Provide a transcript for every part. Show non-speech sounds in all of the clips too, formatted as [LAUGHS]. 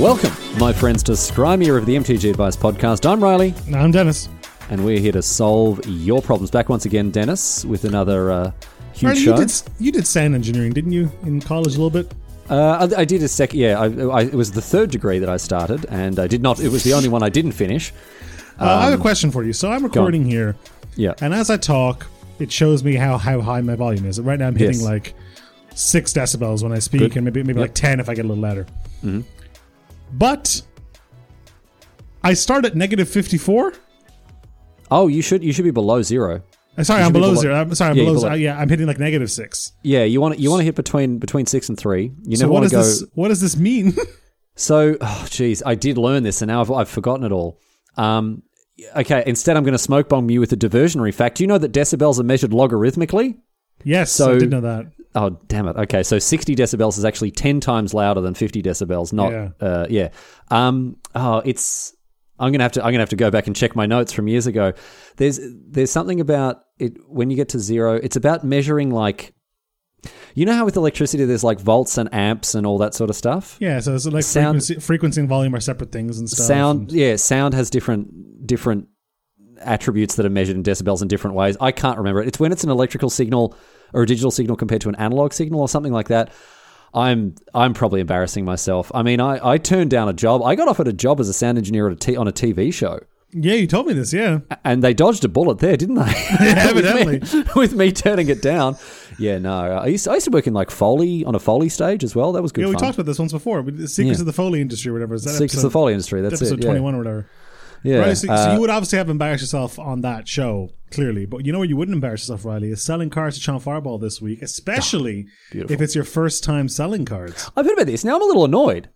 Welcome, my friends, to Scry Hard the MTG Advice Podcast. I'm Riley, I'm Dennis. and we're here to solve your problems. Back once again, Dennis, with another uh, huge Riley, show. you did you did sound engineering, didn't you, in college a little bit? Uh, I, I did a second. Yeah, I, I, it was the third degree that I started, and I did not. It was the only one I didn't finish. Uh, I have a question for you. So I'm recording here, Yeah. and as I talk, it shows me how, how high my volume is. Right now, I'm hitting Yes. like six decibels when I speak, Good. and maybe maybe like ten if I get a little louder. But I start at negative fifty four. Oh, you should you should be below zero. Uh, Sorry, I'm be below below- zero. I'm sorry, I'm Yeah, below. below. yeah, I'm hitting like negative six. Yeah, you want you want to hit between between six and three. You So never what want does to go. this? What does this mean? [LAUGHS] So, oh, geez, I did learn this, and now I've, I've forgotten it all. Um, okay, instead, I'm going to smoke bomb you with a diversionary fact. Do you know that decibels are measured logarithmically? yes, So- I did know that. Oh, damn it. Okay, so 60 decibels is actually 10 times louder than 50 decibels. Not, Yeah. uh, yeah. Um, oh, it's. I'm gonna have to. I'm gonna have to go back and check my notes from years ago. There's there's something about it when you get to zero. It's about measuring like, you know how with electricity there's like volts and amps and all that sort of stuff. Yeah, so it's like Sound- frequency, frequency and volume are separate things and stuff. sound and- yeah sound has different different attributes that are measured in decibels in different ways i can't remember it it's when it's an electrical signal or a digital signal compared to an analog signal or something like that i'm i'm probably embarrassing myself i mean i i turned down a job i got offered a job as a sound engineer at a t- on a tv show yeah, you told me this. Yeah, and they dodged a bullet there, didn't they? [LAUGHS] evidently. [LAUGHS] with, me, [LAUGHS] with me turning it down. Yeah, no. I used, I used to work in like Foley on a Foley stage as well. That was good Yeah, we fun. talked about this once before. the Secrets Yeah. of the Foley industry, or whatever. Is that Secrets of the Foley industry. That's episode it. Yeah. twenty-one or whatever? Yeah. Right, so, so Uh, you would obviously have embarrassed yourself on that show, clearly. But you know where you wouldn't embarrass yourself, Riley, is selling cards to Channel Fireball this week, especially ah, beautiful. if it's your first time selling cards. I've heard about this. Now I'm a little annoyed.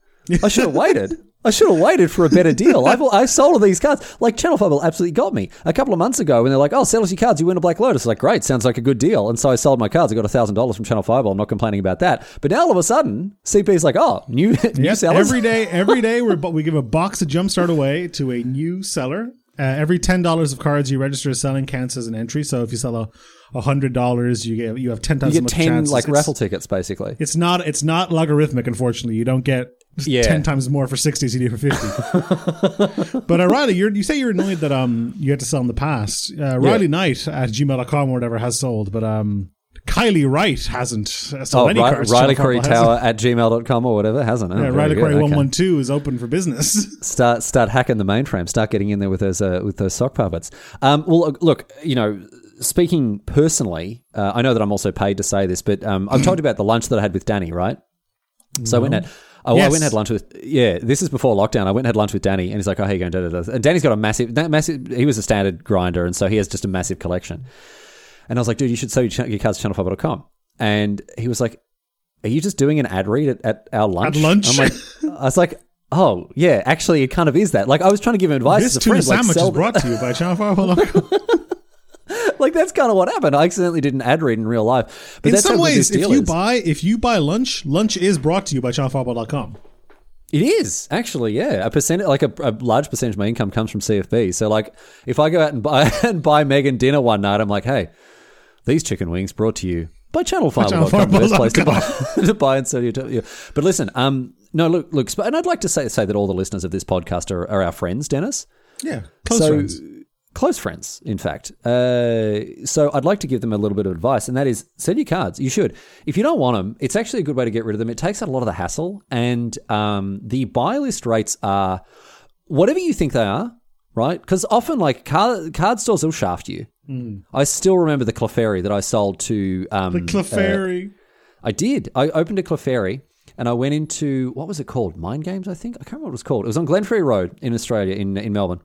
I should have waited. I should have waited for a better deal. I've, [LAUGHS] I sold all these cards. Like Channel Fireball absolutely got me a couple of months ago when they're like, "Oh, sell us your cards, you win a Black Lotus." I like, great, sounds like a good deal. And so I sold my cards. I got thousand dollars from Channel Fireball. I'm not complaining about that. But now all of a sudden, CP's like, "Oh, new [LAUGHS] new Yep, sellers." every day, every [LAUGHS] day, we're, we give a box of Jumpstart away to a new seller. Uh, every ten dollars of cards you register as selling counts as an entry. So if you sell a a hundred dollars, you get you have ten times you get ten chances. like It's- raffle tickets, basically. It's not it's not logarithmic, unfortunately. You don't get Yeah. ten times more for sixty as you do for fifty. [LAUGHS] but uh, Riley, you say you're annoyed that um you had to sell in the past. Uh, Riley Knight at gmail.com or whatever has sold, but um Kylie Wright hasn't sold Oh, any Ri- cards. Riley Curry Tower at gmail.com or whatever, hasn't it? Oh, Yeah, Riley. Curry one one two is open for business. [LAUGHS] start start hacking the mainframe. Start getting in there with those uh, with those sock puppets. Um, well, look, you know, speaking personally, uh, I know that I'm also paid to say this, but um, I've told you about the lunch that I had with Danny, right? So I went and had. Oh, I went and had lunch with. Yeah, this is before lockdown. I went and had lunch with Danny, and he's like, "Oh, how you going?" Da, da, da. And Danny's got a massive, that massive. He was a standard grinder, and so he has just a massive collection. And I was like, "Dude, you should sell your, ch- your cards to channel5.com." And he was like, "Are you just doing an ad read at, at our lunch?" At lunch? I'm like, [LAUGHS] I was like, "Oh, yeah, actually, it kind of is that." Like, I was trying to give him advice this tuna friend, like, sandwich sell is brought to you by Channel Fireball. [LAUGHS] [LAUGHS] like that's kind of what happened. I accidentally did an ad read in real life. But In that's some ways, if you is. buy if you buy lunch, lunch is brought to you by channelfireball.com. It is actually, yeah. A percent, like a, a large percentage of my income comes from CFB. So, like, if I go out and buy and buy Megan dinner one night, I'm like, hey, these chicken wings brought to you by ChannelFireball.com, the best place to buy, [LAUGHS] to buy and sell your. Yeah. But listen, um, no, look, look, and I'd like to say say that all the listeners of this podcast are, are our friends, Dennis. Yeah, close so, friends. Close friends, in fact. Uh, so I'd like to give them a little bit of advice, and that is send your cards. You should. If you don't want them, it's actually a good way to get rid of them. It takes out a lot of the hassle, and um, the buy list rates are whatever you think they are, right? Because often, like card, card stores will shaft you. Mm. I still remember the Clefairy that I sold to um, The uh, Clefairy. I did. I opened a Clefairy and I went into what was it called? Mind Games, I think. I can't remember what it was called. It was on Glenferrie Road in Australia, in in Melbourne.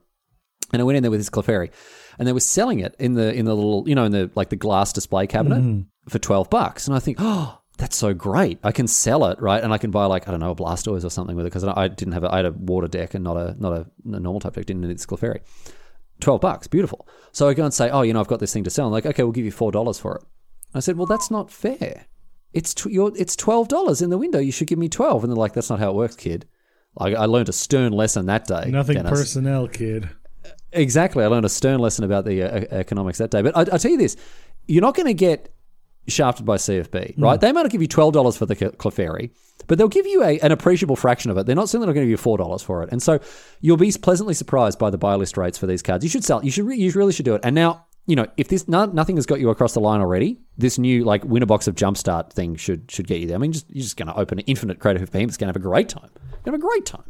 And I went in there with this Clefairy, and they were selling it in the in the little you know in the like the glass display cabinet mm-hmm. for twelve bucks. And I think, oh, that's so great! I can sell it right, and I can buy like I don't know a Blastoise or something with it because I didn't have a, I had a water deck and not a not a, a normal type deck. Didn't need this Clefairy. 12 bucks, beautiful. So I go and say, oh, you know, I've got this thing to sell. I'm like, okay, we'll give you $4 for it. I said, well, that's not fair. It's tw- you're, it's $12 in the window. You should give me 12 And they're like, that's not how it works, kid. I, I learned a stern lesson that day. Nothing Dennis. personnel, kid. Exactly. I learned a stern lesson about the uh, economics that day. But I, I tell you this, you're not going to get shafted by CFB, right? They might not give you twelve dollars for the Cl- Clefairy, but they'll give you a, an appreciable fraction of it. They're not certainly not going to give you four dollars for it, and so you'll be pleasantly surprised by the buy list rates for these cards. You should sell. You should. Re- you really should do it. And now. You know, if this no, nothing has got you across the line already, this new like winner box of jumpstart thing should should get you there. I mean, just you're just going to open an infinite crate of It's Going to have a great time. Going to have a great time.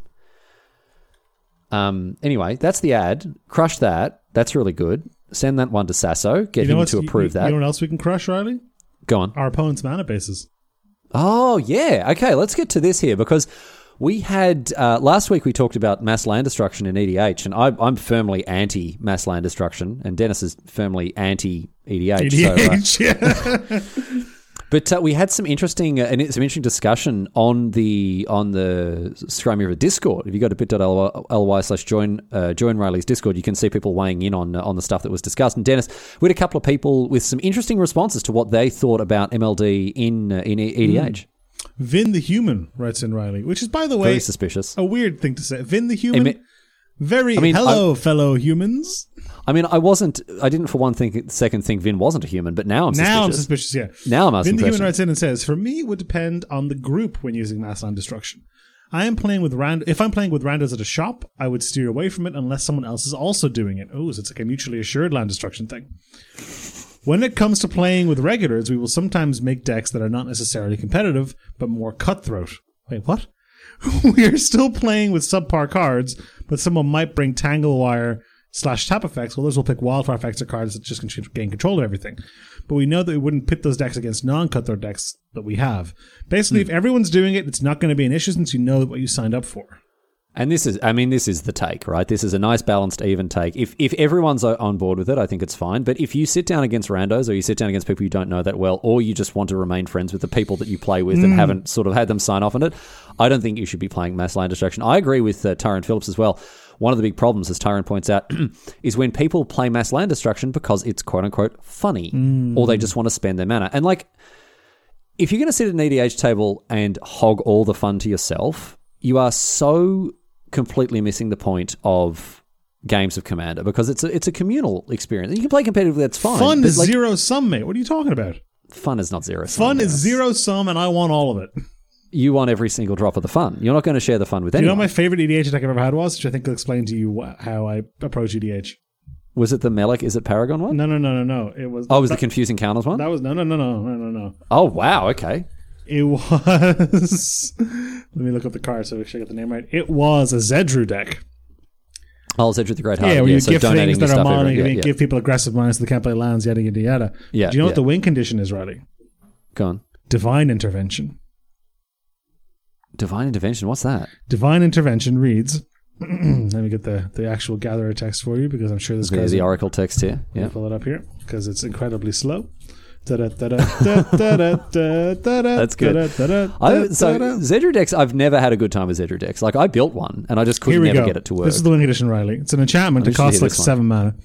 Um. Anyway, that's the ad. Crush that. That's really good. Send that one to Sasso. Get him to approve you, that. You know what else we can crush, Riley? Go on. Our opponent's mana bases. Oh, yeah. Okay, let's get to this here because we had uh, last week we talked about mass land destruction in EDH, and I, I'm firmly anti mass land destruction, and Dennis is firmly anti EDH. So, uh, yeah. [LAUGHS] but uh, we had some interesting uh, and some interesting discussion on the on the Scrum River Discord. If you go to bit.ly slash join uh, join Riley's Discord, you can see people weighing in on uh, on the stuff that was discussed. And Dennis, we had a couple of people with some interesting responses to what they thought about MLD in uh, in EDH. Vin the Human writes in Riley, which is, by the way, Very suspicious. a weird thing to say. Vin the Human. Very I mean, hello, fellow humans. I mean, I wasn't. I didn't for one think, second think Vin wasn't a human, but now I'm suspicious. Now I'm suspicious, yeah. Now I'm asking Vin the Human writes in and says, For me, it would depend on the group when using mass land destruction. I am playing with rand. If I'm playing with randos at a shop, I would steer away from it unless someone else is also doing it. Oh, so it's like a mutually assured land destruction thing. When it comes to playing with regulars, we will sometimes make decks that are not necessarily competitive, but more cutthroat. Wait, what? [LAUGHS] we are still playing with subpar cards, but someone might bring Tangle Wire slash tap effects. Others will pick wildfire effects or cards that just can gain control of everything. But we know that we wouldn't pit those decks against non cutthroat decks that we have. Basically, hmm. if everyone's doing it, it's not going to be an issue since you know what you signed up for. And this is, I mean, this is the take, right? This is a nice, balanced, even take. If if everyone's on board with it, I think it's fine. But if you sit down against randos, or you sit down against people you don't know that well, or you just want to remain friends with the people that you play with and haven't sort of had them sign off on it, I don't think you should be playing mass land destruction. I agree with uh, Tyrone Phillips as well. One of the big problems, as Tyrone points out, [CLEARS THROAT] is when people play mass land destruction because it's quote unquote funny, or they just want to spend their mana. And like, if you're going to sit at an EDH table and hog all the fun to yourself, you are so completely missing the point of games of Commander because it's a it's a communal experience. You can play competitively, that's fine. Fun is like, zero sum, mate. What are you talking about? Fun is not zero. sum, Fun is zero sum, and I want all of it. You want every single drop of the fun. You're not going to share the fun with anyone. You know what my favorite EDH deck I've ever had was, which I think will explain to you wh- how I approach EDH. was it the Melik? Is it Paragon one? No, no, no, no, no. It was. Oh, was that, the confusing counters one? that was no, no, no, no, no, no, no. oh wow. Okay. It was. [LAUGHS] let me look up the card so I should get the name right. It was a Zedruu deck. Oh, Zedric the Great Heart. yeah, where you so give donating things that are mono, yeah, you yeah. give people Aggressive Mining so they can't play lands, yada yada yada. Yeah, Do you know yeah. what the win condition is, Riley? Go on. Divine intervention. Divine intervention. What's that? Divine intervention reads. [CLEARS THROAT] let me get the, the actual gatherer text for you because I'm sure this The, guy's the Oracle text here. Yeah. pull it up here because it's incredibly slow. That's good. I, so Zedruu decks, I've never had a good time with Zedruu decks. Like I built one and I just Here could we never go. get it to work. This is the winning edition, Riley. It's an enchantment. It costs like seven mana,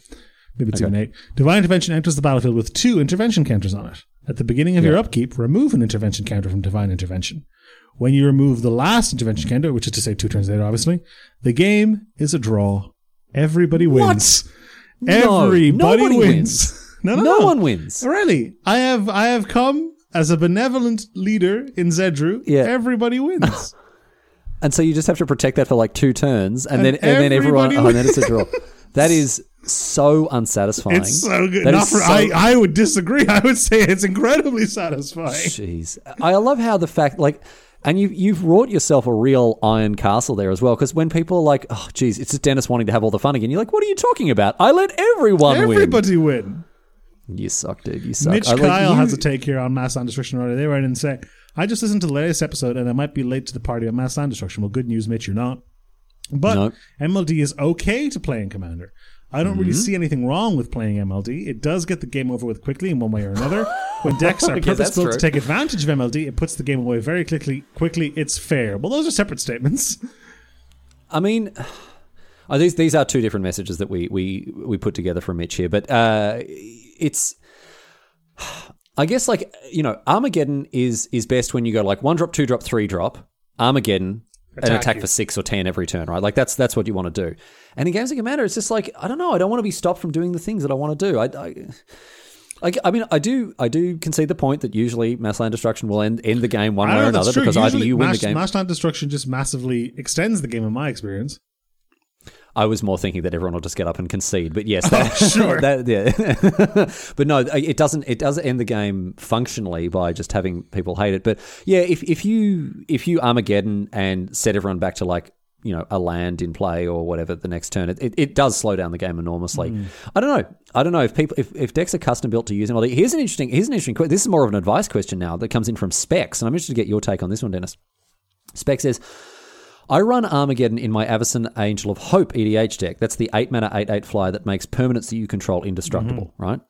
maybe two and eight. Divine Intervention enters the battlefield with two intervention counters on it. At the beginning of your upkeep, remove an intervention counter from Divine Intervention. When you remove the last intervention counter, which is to say two turns later, obviously, the game is a draw. Everybody wins. No, Everybody nobody wins. wins. No, no, no no. one wins. Really, I have I have come as a benevolent leader in Zedruu. Yeah. Everybody wins. [LAUGHS] And so you just have to protect that for like two turns, and, And then and then everyone, oh, and then it's a draw. That is so unsatisfying. it's so good. For, so- I, I would disagree. [LAUGHS] I would say it's incredibly satisfying. Jeez, I love how the fact like, and you you've wrought yourself a real iron castle there as well. Because when people are like, oh, geez, it's just Dennis wanting to have all the fun again. You're like, what are you talking about? I let everyone win. Everybody win. You suck, dude. You suck. Mitch I, like, Kyle you- has a take here on Mass Land Destruction already. They write in and say, I just listened to the latest episode and I might be late to the party on Mass Land Destruction. Well, good news, Mitch, you're not. But No. MLD is okay to play in Commander. I don't Mm-hmm. really see anything wrong with playing MLD. It does get the game over with quickly in one way or another. When decks [LAUGHS] are Okay, purpose built to take advantage of MLD, it puts the game away very quickly. Quickly, it's fair. Well, those are separate statements. [LAUGHS] I mean, [SIGHS] oh, these these are two different messages that we we we put together from Mitch here, but uh, it's. I guess like you know Armageddon is is best when you go like one drop, two drop, three drop. Armageddon an Attack attack you. for six or ten every turn, right? Like that's that's what you want to do. And in games like Commander, it's just like I don't know. I don't want to be stopped from doing the things that I want to do. I, I I, I mean, I do, I do concede the point that usually mass land destruction will end, end the game one way or another true. because either Usually you win the mass, game. Mass land destruction just massively extends the game in my experience. I was more thinking that everyone will just get up and concede, but yes, [LAUGHS] oh, that, sure. that- yeah. [LAUGHS] but no, it doesn't. It does end the game functionally by just having people hate it. But yeah, if if you if you Armageddon and set everyone back to like you know a land in play or whatever the next turn, it, it, it does slow down the game enormously. Hmm. I don't know. I don't know if people if, if decks are custom built to use them. Well, here's an interesting here's an interesting question. This is more of an advice question now that comes in from Specs, and I'm interested to get your take on this one, Dennis. Spec says, I run Armageddon in my Avacyn Angel of Hope EDH deck. That's the 8 mana 8 8 flyer that makes permanents that you control indestructible, right?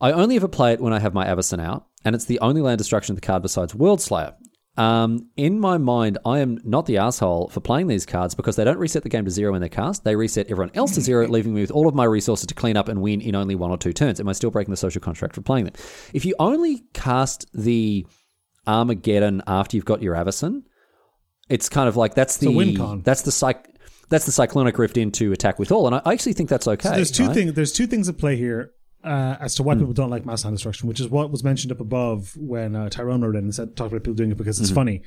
I only ever play it when I have my Avacyn out, and it's the only land destruction of the card besides Worldslayer. Um, in my mind, I am not the asshole for playing these cards because they don't reset the game to zero when they're cast. They reset everyone else to zero, [LAUGHS] leaving me with all of my resources to clean up and win in only one or two turns. Am I still breaking the social contract for playing them? If you only cast the Armageddon after you've got your Avacyn, it's kind of like that's the a win con. that's the psych that's the cyclonic rift into attack with all, and I actually think that's okay. There's two right? things. There's two things at play here uh, as to why people don't like mass hand destruction, which is what was mentioned up above when uh, Tyrone wrote in and said talked about people doing it because it's funny.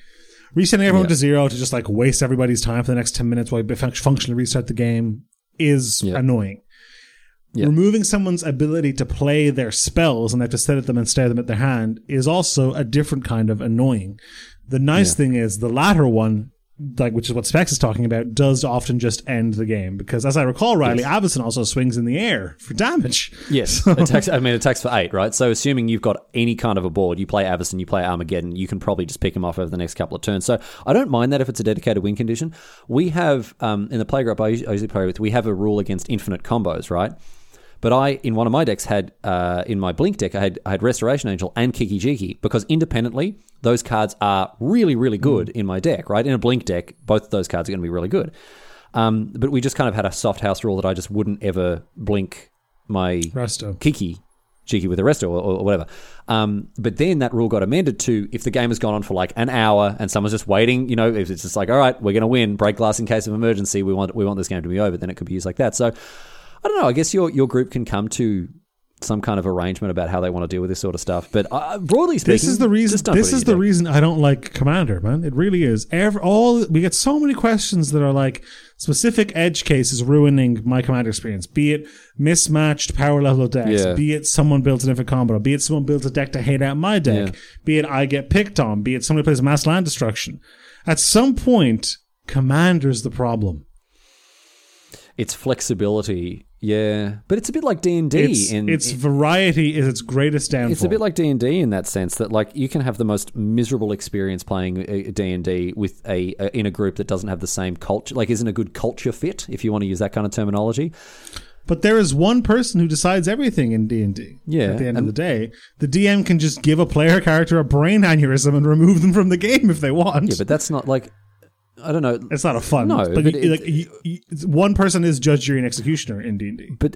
Resetting everyone to zero to just like waste everybody's time for the next ten minutes while you functionally restart the game is Yeah. annoying. Yeah. Removing someone's ability to play their spells and they have to set at them and stare them at their hand is also a different kind of annoying. The nice thing is the latter one, like which is what Specs is talking about, does often just end the game because, as I recall, Riley Avacyn also swings in the air for damage. Yes, [LAUGHS] attacks. I mean, attacks for eight, right? So, assuming you've got any kind of a board, you play Avacyn, you play Armageddon, you can probably just pick him off over the next couple of turns. So, I don't mind that if it's a dedicated win condition. We have um, in the playgroup I usually I usually play with, we have a rule against infinite combos, right? But I, in one of my decks, had uh, in my Blink deck, I had I had Restoration Angel and Kiki Jiki because independently, those cards are really, really good in my deck, right? In a Blink deck, both of those cards are going to be really good. Um, but we just kind of had a soft house rule that I just wouldn't ever blink my Resto. Kiki, Cheeky with the rest or, or whatever. Um, but then that rule got amended to if the game has gone on for like an hour and someone's just waiting, you know, if it's just like, all right, we're going to win, break glass in case of emergency, we want we want this game to be over, then it could be used like that. So I don't know. I guess your your group can come to some kind of arrangement about how they want to deal with this sort of stuff. But uh, broadly speaking, This is the reason. This is the deck. reason I don't like Commander, man. It really is. Every, all we get so many questions that are like specific edge cases ruining my Commander experience. Be it mismatched power level decks. Yeah. Be it someone built a different combo. Be it someone built a deck to hate out my deck. Yeah. Be it I get picked on. Be it somebody plays mass land destruction. At some point, Commander's the problem. It's flexibility, yeah, but it's a bit like D and D. It's, In its variety is its greatest downfall. It's a bit like D and D in that sense that like you can have the most miserable experience playing uh, D and D with a, a in a group that doesn't have the same culture, like isn't a good culture fit, if you want to use that kind of terminology. But there is one person who decides everything in D and D. Yeah, At the end of the day, the DM can just give a player character a brain aneurysm and remove them from the game if they want. Yeah, but that's not like I don't know, it's not a fun. No, but, but you- it- like you, you, one person is judge, jury, and executioner in D and D. but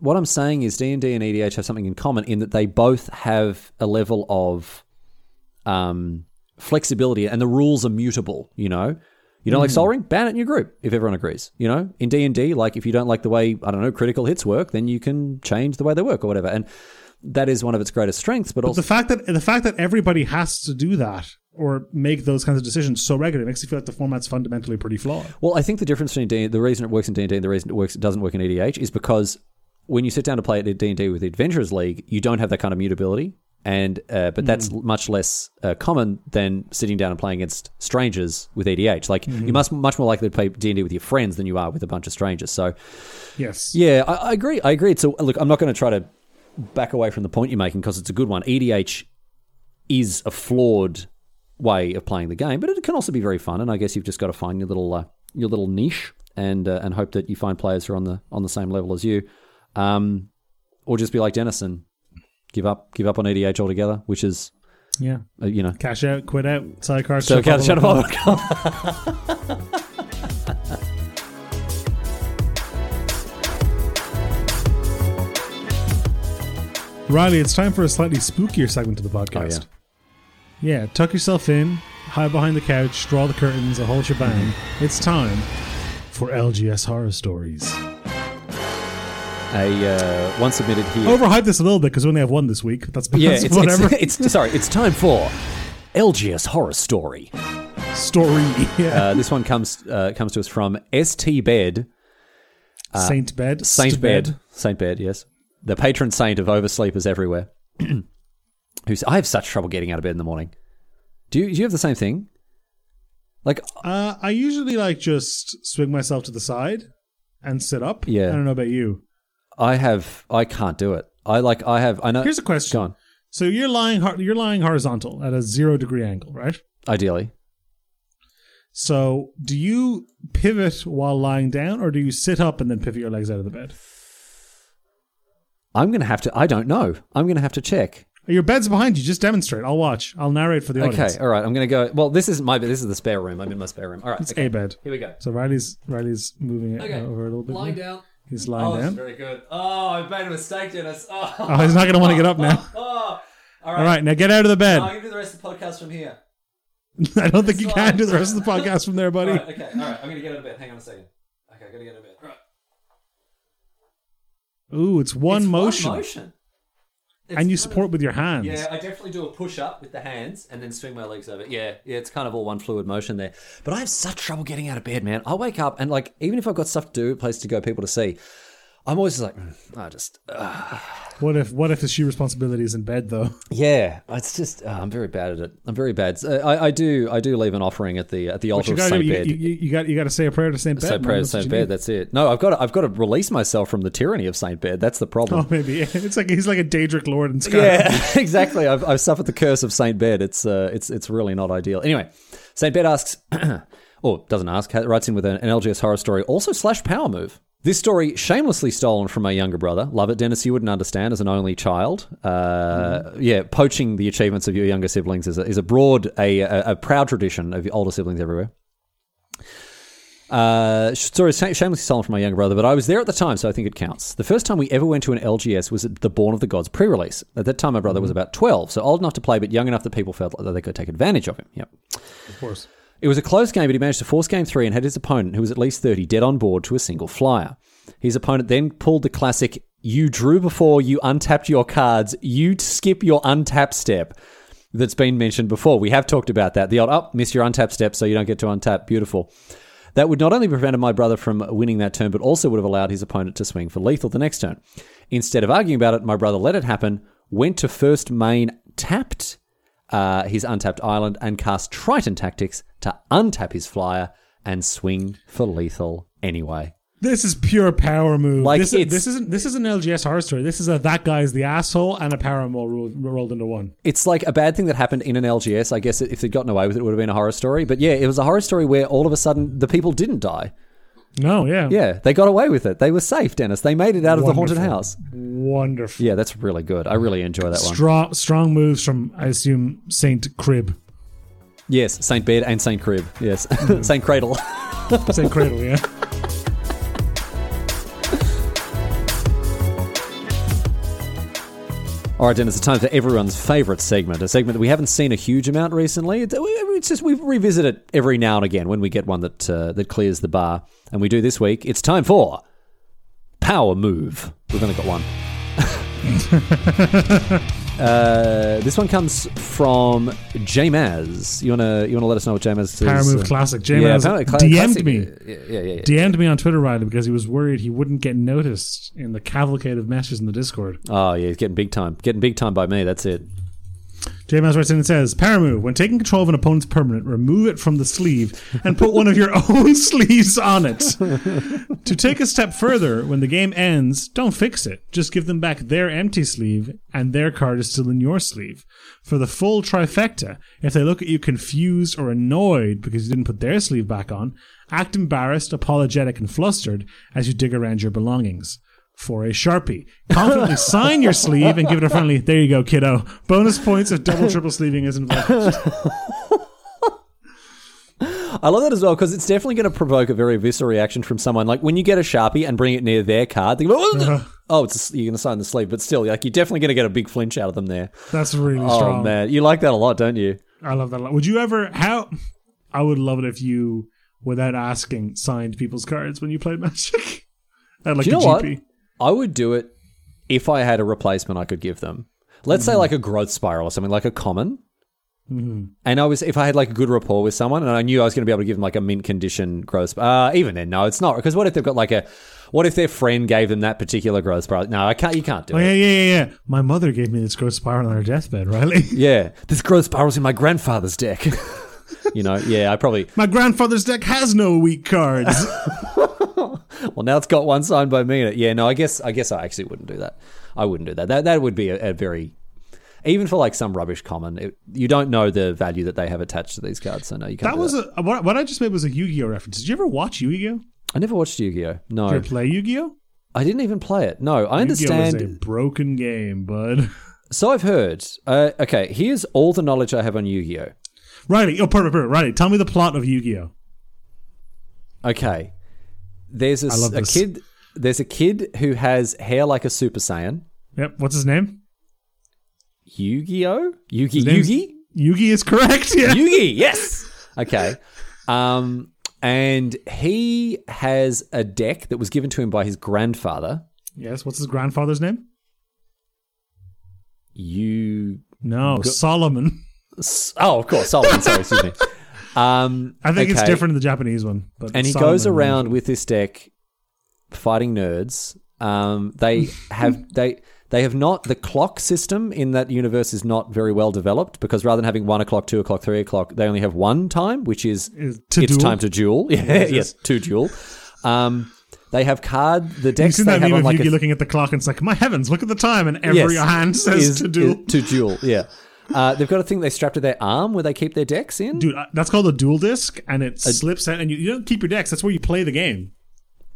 what I'm saying is D and D and EDH have something in common in that they both have a level of um, flexibility, and the rules are mutable. You know, you don't like Sol Ring, ban it in your group if everyone agrees. You know, in D and D, like if you don't like the way I don't know critical hits work, then you can change the way they work or whatever, and that is one of its greatest strengths. But, also, The fact that the fact that everybody has to do that or make those kinds of decisions so regularly makes you feel like the format's fundamentally pretty flawed. Well, I think the difference between D, the reason it works in D and D and the reason it works it doesn't work in EDH is because when you sit down to play at D and D with the Adventurers League, you don't have that kind of mutability, and uh, but that's much less uh, common than sitting down and playing against strangers with EDH. Like you're much much more likely to play D and D with your friends than you are with a bunch of strangers. So Yes. yeah, I, I agree. I agree. So look, I'm not going to try to back away from the point you're making because it's a good one. EDH is a flawed way of playing the game, but it can also be very fun. And I guess you've just got to find your little uh, your little niche and uh, and hope that you find players who are on the on the same level as you, um, or just be like Dennis and give up give up on EDH altogether, which is Yeah. uh, you know. Cash out, quit out, sidecar. So, shut shut up, up. Riley, it's time for a slightly spookier segment of the podcast. yeah. Tuck yourself in, hide behind the couch, draw the curtains, a whole shebang. It's time for LGS horror stories. A uh, one submitted here. Overhype this a little bit because we only have one this week. That's, yeah, it's, [LAUGHS] whatever. it's, it's sorry. It's time for LGS horror story. Story. [LAUGHS] Yeah. Uh, this one comes uh, comes to us from St Bed Saint Bed. uh, Saint St. Bed Saint Bed. Yes, the patron saint of oversleepers everywhere. [CLEARS THROAT] Who's I have such trouble getting out of bed in the morning. Do you, do you have the same thing? Like Uh, I usually like just swing myself to the side and sit up. Yeah. I don't know about you. I have I can't do it. I like I have I know. Here's a question. Go on. So you're lying you're lying horizontal at a zero degree angle, right? Ideally, So do you pivot while lying down, or do you sit up and then pivot your legs out of the bed? I'm gonna have to. I don't know. I'm gonna have to check. Your bed's behind you. Just demonstrate. I'll watch. I'll narrate for the audience. Okay, all right. I'm gonna go. Well, this is my. Bed. This is the spare room. I'm in my spare room. All right. It's okay. a bed. Here we go. So Riley's Riley's moving it Okay. over a little bit. He's lying more. down. He's Oh, lying this is down. very good. Oh, I've made a mistake, Dennis. Oh, Oh, he's not going to want to get up now. [LAUGHS] Oh, oh. All All right. right, now get out of the bed. I'm gonna do the rest of the podcast from here. [LAUGHS] I don't think you can do the rest of the podcast from there, buddy. right. Okay. All right. I'm gonna get out of bed. Hang on a second. Okay. I gotta get out of bed. All right. Ooh, it's one It's motion, One motion. And you kind of- support with your hands. Yeah, I definitely do a push up with the hands and then swing my legs over. Yeah, yeah, it's kind of all one fluid motion there. But I have such trouble getting out of bed, man. I wake up and like, even if I've got stuff to do, place to go, people to see, I'm always like, mm, I just, uh, What if what if the shoe responsibility is in bed though? yeah, it's just, uh, I'm very bad at it. I'm very bad. I, I do, I do leave an offering at the at the altar you of Saint you, Bed. you, you, you got you got to say a prayer to Saint Bed. Say man. prayer to That's Saint Bed. That's it. No, I've got to, I've got to release myself from the tyranny of Saint Bed. That's the problem. Oh, maybe [LAUGHS] it's like he's like a Daedric Lord in Sky. Yeah, [LAUGHS] exactly. I've, I've suffered the curse of Saint Bed. It's uh, it's it's really not ideal. Anyway, Saint Bed asks, [CLEARS THROAT] or doesn't ask, writes in with an, an LGS horror story, also slash power move. This story shamelessly stolen from my younger brother. Love it, Dennis. You wouldn't understand as an only child. Uh, Yeah, poaching the achievements of your younger siblings is a, is a broad, a, a, a proud tradition of older siblings everywhere. Uh, story shamelessly stolen from my younger brother, but I was there at the time, so I think it counts. The first time we ever went to an LGS was at the Born of the Gods pre-release. At that time, my brother was about twelve, so old enough to play, but young enough that people felt that they could take advantage of him. Yep. of course. It was a close game, but he managed to force game three and had his opponent, who was at least 30, dead on board to a single flyer. His opponent then pulled the classic you drew before you untapped your cards, you skip your untap step that's been mentioned before. We have talked about that. The old, oh, miss your untap step so you don't get to untap. Beautiful. That would not only prevented my brother from winning that turn, but also would have allowed his opponent to swing for lethal the next turn. Instead of arguing about it, my brother let it happen, went to first main, tapped uh, his untapped island, and cast Triton Tactics to untap his flyer and swing for lethal anyway. This is pure power move. Like, this, this isn't this is an LGS horror story. This is a that guy's the asshole and a power move rolled, rolled into one. It's like a bad thing that happened in an LGS. I guess if they'd gotten away with it, it would have been a horror story. But yeah, it was a horror story where all of a sudden the people didn't die. No, yeah, Yeah, they got away with it. They were safe, Dennis. They made it out of the haunted house. wonderful. Yeah, that's really good. I really enjoy that one. Strong strong moves from I assume Saint Crib, Yes, Saint Bed and Saint Crib. Yes, mm. [LAUGHS] Saint Cradle. Saint Cradle. Yeah. [LAUGHS] All right, Dennis, it's time for everyone's favourite segment, a segment that we haven't seen a huge amount recently. It's just we revisit it every now and again when we get one that uh, that clears the bar, and we do this week. It's time for Power Move. We've only got one. [LAUGHS] uh, this one comes from J Maz. You wanna you wanna let us know what J Maz is? Power move classic. James yeah, Cla- DM'd classic- me. Yeah, yeah, yeah. DM'd me on Twitter, Riley, because he was worried he wouldn't get noticed in the cavalcade of messages in the Discord. Oh yeah, he's getting big time. Getting big time by me. That's it. JMS writes in and says, move. When taking control of an opponent's permanent, remove it from the sleeve and put one of your [LAUGHS] own sleeves on it. to take a step further, when the game ends, don't fix it. Just give them back their empty sleeve and their card is still in your sleeve. For the full trifecta, if they look at you confused or annoyed because you didn't put their sleeve back on, act embarrassed, apologetic, and flustered as you dig around your belongings for a sharpie. Confidently [LAUGHS] sign your sleeve and give it a friendly. There you go, kiddo. Bonus points if double [LAUGHS] triple sleeving is involved. I love that as well because it's definitely going to provoke a very visceral reaction from someone. Like when you get a sharpie and bring it near their card, they go, "Oh, uh-huh. oh, it's you're going to sign the sleeve," but still, like you're definitely going to get a big flinch out of them there. That's really Oh strong. man, you like that a lot, don't you? I love that a lot. Would you ever? How? I would love it if you, without asking, signed people's cards when you played Magic. [LAUGHS] At like Do you a know what? I would do it if I had a replacement I could give them. Let's say like a growth spiral or something like a common. And I was if I had like a good rapport with someone and I knew I was going to be able to give them like a mint condition growth. Uh, even then, no, it's not because what if they've got like a what if their friend gave them that particular growth spiral? No, I can't. You can't do Oh it. yeah, yeah, yeah, yeah. My mother gave me this growth spiral on her deathbed, [LAUGHS] Riley. Yeah, this growth spiral's in my grandfather's deck. [LAUGHS] you know, yeah, I probably. My grandfather's deck has no weak cards. [LAUGHS] [LAUGHS] Well, now it's got one signed by me in it. Yeah, no, I guess I guess I actually wouldn't do that. I wouldn't do that. That that would be a, a very even for like some rubbish common. It, you don't know the value that they have attached to these cards, so no, you can't. that was a what, I just made was a Yu-Gi-Oh reference. Did you ever watch Yu-Gi-Oh? I never watched Yu-Gi-Oh. Did No, you play Yu-Gi-Oh? I didn't even play it. No, I Yu-Gi-Oh is a understand. broken game, bud. [LAUGHS] So I've heard. Uh, okay, here's all the knowledge I have on Yu-Gi-Oh. Riley, oh perfect, perfect. Riley, tell me the plot of Yu-Gi-Oh. Okay, there's a, I love a this. kid. There's a kid who has hair like a Super Saiyan. Yep. What's his name? Yu-Gi-Oh. Yugi. name's- Yugi. Yugi is correct. [LAUGHS] Yeah. Yugi, yes. Okay. Um, and he has a deck that was given to him by his grandfather. yes. What's his grandfather's name? You. No, Solomon. Oh, of course, Solomon. sorry, excuse me. [LAUGHS] Um, I think it's different in the Japanese one. But And he goes around with this deck, fighting nerds. Um, they [LAUGHS] have they they have not the clock system in that universe is not very well developed because rather than having one o'clock, two o'clock, three o'clock, they only have one time, which is Is to it's duel. time to duel. [LAUGHS] Yeah, yes. yes, to duel. Um, they have card the You've seen that meme of like Yugi a looking at the clock and it's like, my heavens, look at the time, and every yes, hand [LAUGHS] says is- to duel. to duel. Yeah, uh, they've got a thing they strap to their arm where they keep their decks in. Dude, uh, that's called a Duel Disk, and it slips out, and you, you don't keep your decks. That's where you play the game.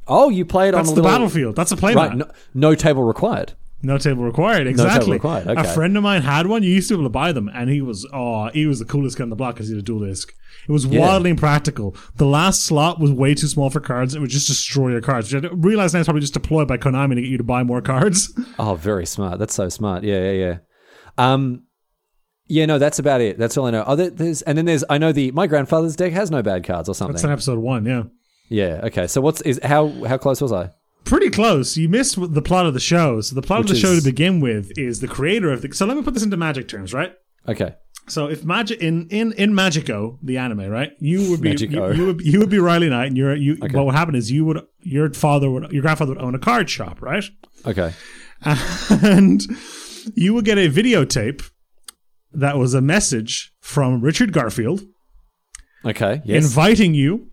Oh, you play it That's on the little battlefield. That's a playmat. Right, no, no table required. No table required. Exactly. required, A friend of mine had one. You used to be able to buy them, and he was oh, he was the coolest guy on the block because he had a Duel Disk. It was Yeah. wildly impractical. The last slot was way too small for cards. It would just destroy your cards. Which I realize now is probably just deployed by Konami to get you to buy more cards. Oh, very smart. That's so smart. Yeah, yeah, yeah. Um, yeah, no, that's about it. That's all I know. Oh, there, there's and then there's I know the my grandfather's deck has no bad cards or something. That's in episode one. Yeah. yeah. Okay. So what's is how how close was I? Pretty close. You missed the plot of the show. So the plot of Which the show to begin with is the creator of the. So let me put this into magic terms, right? Okay. So if magic in in in Magico, the anime, right? You would be you, you would you would be Riley Knight, and you're you. What would happen is you would your father would your grandfather would own a card shop, right? Okay. [LAUGHS] and you would get a videotape that was a message from Richard Garfield Okay. Yes. inviting you,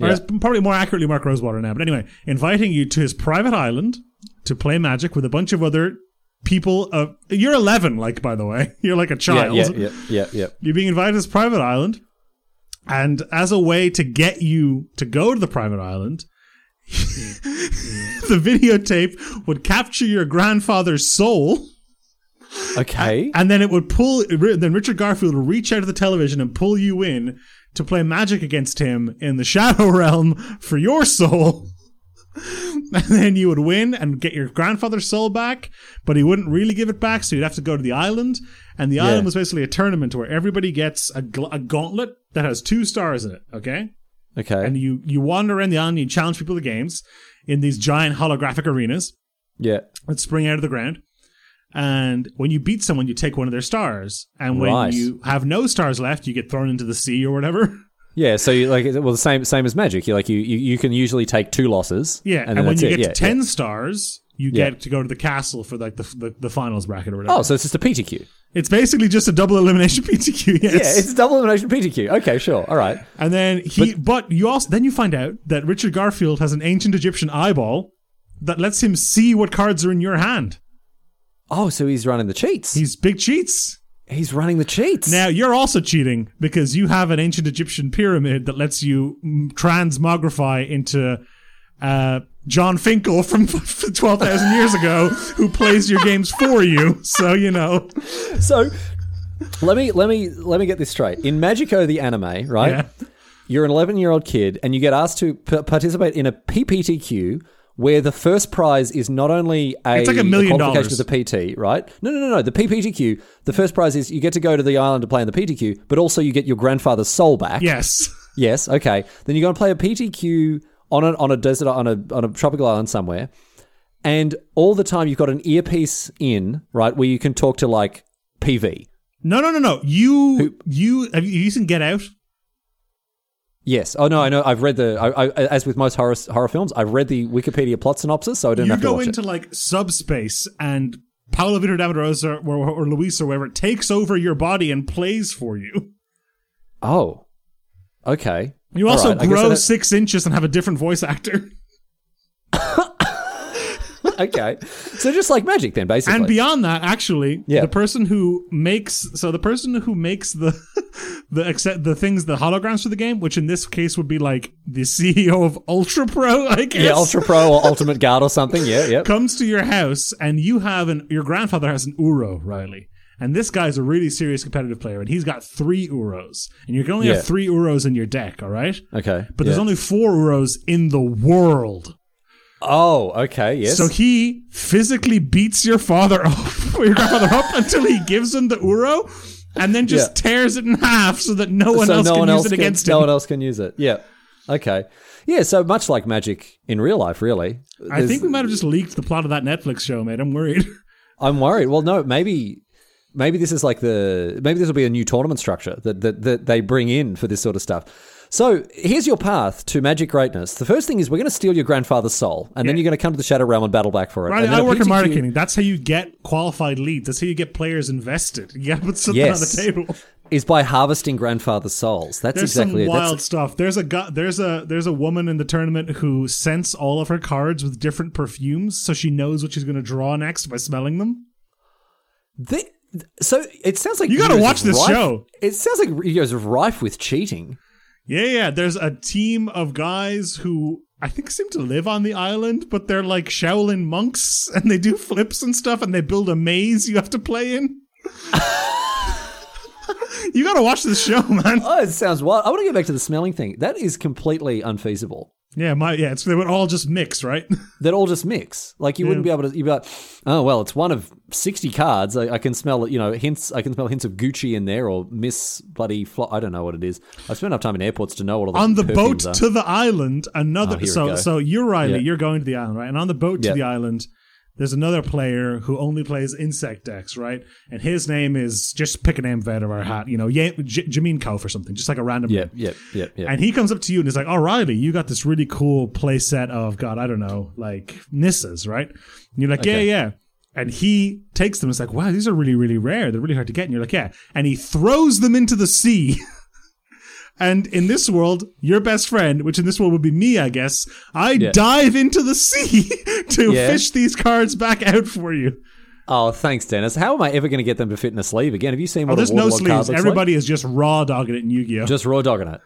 or Yeah. it's probably more accurately Mark Rosewater now, but anyway, inviting you to his private island to play magic with a bunch of other people. Of you're 11, like by the way, [LAUGHS] you're like a yeah. child. Yeah. Yeah. Yeah. Yeah. You're being invited to this private island, and as a way to get you to go to the private island, [LAUGHS] the videotape would capture your grandfather's soul, Okay. and then it would pull. Then Richard Garfield would reach out to the television and pull you in to play magic against him in the Shadow [LAUGHS] Realm for your soul. [LAUGHS] And then you would win and get your grandfather's soul back, but he wouldn't really give it back, so you'd have to go to the island. And the island was basically a tournament where everybody gets a, gl- a gauntlet that has two stars in it, okay? Okay. And you, you wander around the island, you challenge people to games in these giant holographic arenas yeah. that spring out of the ground. And when you beat someone, you take one of their stars. And when Right. you have no stars left, you get thrown into the sea or whatever. [LAUGHS] Yeah. So you like well the same same as Magic. You like you you, you can usually take two losses. Yeah, And, and, when you it. get yeah, to ten stars, you Yeah. get to go to the castle for like the, the the finals bracket or whatever. Oh, so it's just a PTQ. it's basically just a double elimination [LAUGHS] PTQ. Yes. Yeah, it's double elimination PTQ. Okay, sure. All right. and then he, but, you also then you find out that Richard Garfield has an ancient Egyptian eyeball that lets him see what cards are in your hand. Oh, so he's running the cheats. He's big cheats. He's running the cheats. Now you're also cheating because you have an ancient Egyptian pyramid that lets you transmogrify into uh, Jon Finkel from [LAUGHS] twelve thousand years ago, who plays your games for you. So you know, so let me let me let me get this straight. In Magico the anime, right? Yeah. You're an 11 year old kid, and you get asked to p- participate in a PPTQ where the first prize is not only a, It's like a million qualification to the PT, right? No, no, no, no. The PPTQ, the first prize is you get to go to the island to play in the PTQ, but also you get your grandfather's soul back. yes, [LAUGHS] Yes, okay. Then you're going to play a PTQ on a on a desert on a on a tropical island somewhere, and all the time you've got an earpiece in, right, where you can talk to like PV. No, no, no, no. You, you, have you, you seen Get Out? Yes. Oh no, I know. I've read the. I, I, as with most horror horror films, I've read the Wikipedia plot synopsis, so I didn't You have to go into it. like subspace and Paulo Vitor or, or, or Luis or whoever takes over your body and plays for you. Oh, okay. You also right, I guess I grow six inches and have a different voice actor. [LAUGHS] okay. So just like magic, then basically. And beyond that, actually, Yeah. the person who makes so the person who makes the the accept the things the holograms for the game, which in this case would be like the CEO of Ultra Pro, I guess. yeah, Ultra Pro or Ultimate Guard or something. Yeah, yeah. comes to your house and you have an your grandfather has an Uro, Riley. And this guy's a really serious competitive player, and he's got three Uros. And you can only Yeah. have three Uros in your deck, all right? Okay. But there's only four Uros in the world. Oh, okay. Yes. So he physically beats your father [LAUGHS] up, your grandfather up, until he gives him the Uro, and then just Yeah. tears it in half so that no one so else no can one use else it can, against no one else can use it. Yeah. Okay. Yeah. So much like magic in real life, really. I think we might have just leaked the plot of that Netflix show, mate. I'm worried. [LAUGHS] I'm worried. Well, no, maybe maybe this is like the maybe this will be a new tournament structure that that, that they bring in for this sort of stuff. So here's your path to magic greatness. The first thing is we're going to steal your grandfather's soul, and then you're going to come to the Shadow Realm and battle back for it. Right, And then work in marketing. That's how you get qualified leads. That's how you get players invested. You got to put something Yes. on the table. Is by harvesting grandfather's souls. That's There's exactly some it. wild That's, stuff. There's a gu- there's a there's a woman in the tournament who scents all of her cards with different perfumes, so she knows what she's going to draw next by smelling them. the- so it sounds like You gotta watch this rife- show. It sounds like Yu-Gi-Oh's rife with cheating. Yeah, yeah. There's a team of guys who I think seem to live on the island, but they're like Shaolin monks, [LAUGHS] and they do flips and stuff, and they build a maze you have to play in. [LAUGHS] you got to watch this show, man. Oh, it sounds wild. I want to get back to the smelling thing. That is completely unfeasible. Yeah, my yeah. It's they would all just mix, right? [LAUGHS] They'd all just mix. Like you wouldn't be able to. You'd be like, oh well, it's one of sixty cards. I, I can smell, you know, hints. I can smell hints of Gucci in there or Miss bloody. Flo- I don't know what it is. I've spent enough time in airports to know what all the on the boat are. to the island, another. Oh, so so you're Riley. Yeah. You're going to the island, right? And on the boat to Yeah. the island, there's another player who only plays insect decks, right? And his name is just pick a name out of our hat, you know, Ye- J- Jameen Kauf or something, just like a random Yeah, name. yeah, yeah, yeah. And he comes up to you and he's like, "Oh, Riley, you got this really cool play set of God, I don't know, like Nissas, right?" And you're like, Okay. "Yeah, yeah." And he takes them. It's like, "Wow, these are really, really rare. They're really hard to get." And you're like, "Yeah." And he throws them into the sea. [LAUGHS] and in this world, your best friend, which in this world would be me, I guess, I Yeah. dive into the sea [LAUGHS] to Yeah. fish these cards back out for you. oh, thanks, Dennis. How am I ever going to get them to fit in a sleeve again? Have you seen Oh, what there's a no sleeves. Everybody is just raw dogging it in Yu-Gi-Oh. just raw dogging it.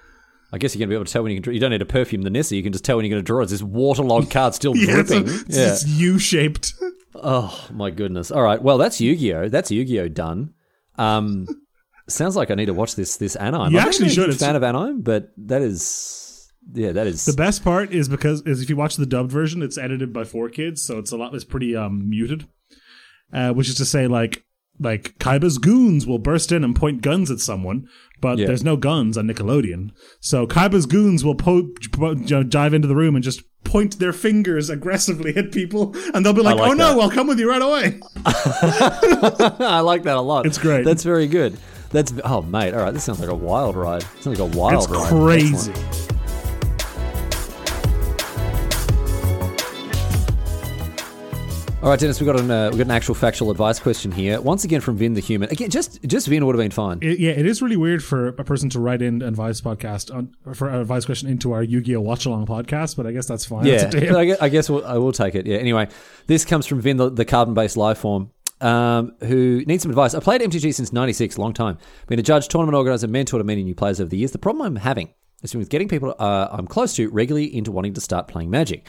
I guess you're going to be able to tell when you can. draw- You don't need to perfume the Nissa. You can just tell when you're going to draw. It's this waterlogged card still [LAUGHS] yeah, it's, a- dripping. it's, yeah. it's U-shaped. Oh my goodness! All right, well that's Yu-Gi-Oh. That's Yu-Gi-Oh done. Um, [LAUGHS] sounds like I need to watch this this Anime. You I'm actually even a should. huge It's- fan of Anime, but that is yeah, that is The best part is because is if you watch the dubbed version, it's edited by 4Kids, so it's a lot. It's pretty um, muted, uh, which is to say, like like Kaiba's goons will burst in and point guns at someone, but Yeah. there's no guns on Nickelodeon. So Kaiba's goons will po- po- dive into the room and just point their fingers aggressively at people, and they'll be like, like "Oh no. I'll come with you right away." [LAUGHS] I like that a lot. It's great. That's very good. That's oh mate. All right, this sounds like a wild ride. Sounds like a wild It's ride. crazy. Excellent. All right, Dennis, we got an uh, we got an actual factual advice question here. Once again from Vin the human. Again, just just Vin would have been fine. It, yeah, it is really weird for a person to write in an advice podcast on, for an advice question into our Yu-Gi-Oh watch along podcast, but I guess that's fine. [LAUGHS] Yeah, That's I guess, I guess we'll, I will take it. Yeah. Anyway, this comes from Vin, the, the carbon-based life form, um, who needs some advice. I played MTG since '96, long time. Been a judge, tournament organizer, mentor to many new players over the years. The problem I'm having is with getting people uh, I'm close to regularly into wanting to start playing Magic.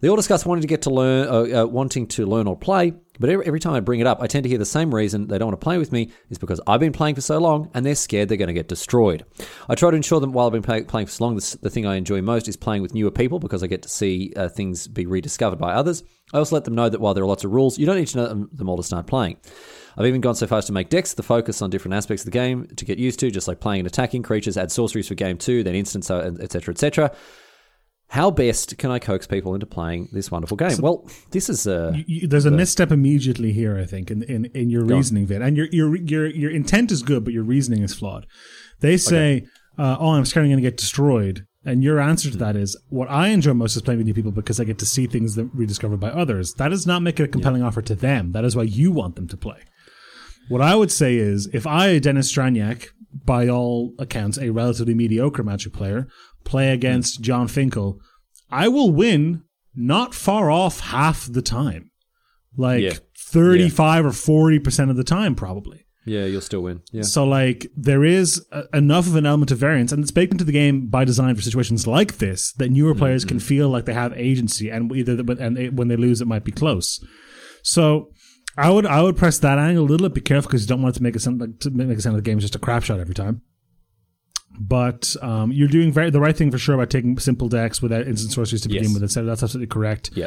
They all discuss wanting to get to learn, uh, uh, wanting to learn or play. But every, every time I bring it up, I tend to hear the same reason they don't want to play with me is because I've been playing for so long and they're scared they're going to get destroyed. I try to ensure them while I've been play, playing for so long, this, the thing I enjoy most is playing with newer people because I get to see uh, things be rediscovered by others. I also let them know that while there are lots of rules, you don't need to know them, all to start playing. I've even gone so far as to make decks the focus on different aspects of the game to get used to, just like playing and attacking creatures, add sorceries for game two, then instants, etc., etc. how best can I coax people into playing this wonderful game? well, this is a You- there's a misstep immediately here, I think, in in, in your reasoning, Vin. And your your your your intent is good, but your reasoning is flawed. They say, uh, "Oh, I'm scared I'm going to get destroyed," and your answer to that is, "What I enjoy most is playing with new people because I get to see things that rediscovered by others." That does not make it a compelling offer to them. That is why you want them to play. What I would say is, if I, Dennis Straniak, by all accounts, a relatively mediocre Magic player, play against Jon Finkel, I will win not far off half the time. Like Yeah. 35 or 40% of the time, probably. yeah, you'll still win. Yeah, So, like, there is a, enough of an element of variance, and it's baked into the game by design for situations like this that newer mm-hmm, players mm-hmm. can feel like they have agency, and either and they, when they lose, it might be close. So, I would I would press that angle a little bit. Be careful because you don't want it to make it sound like to make it sound like the game is just a crap shot every time. But um, you're doing very the right thing for sure by taking simple decks with without instant sorceries to begin Yes. with. Instead, that's absolutely correct. yeah.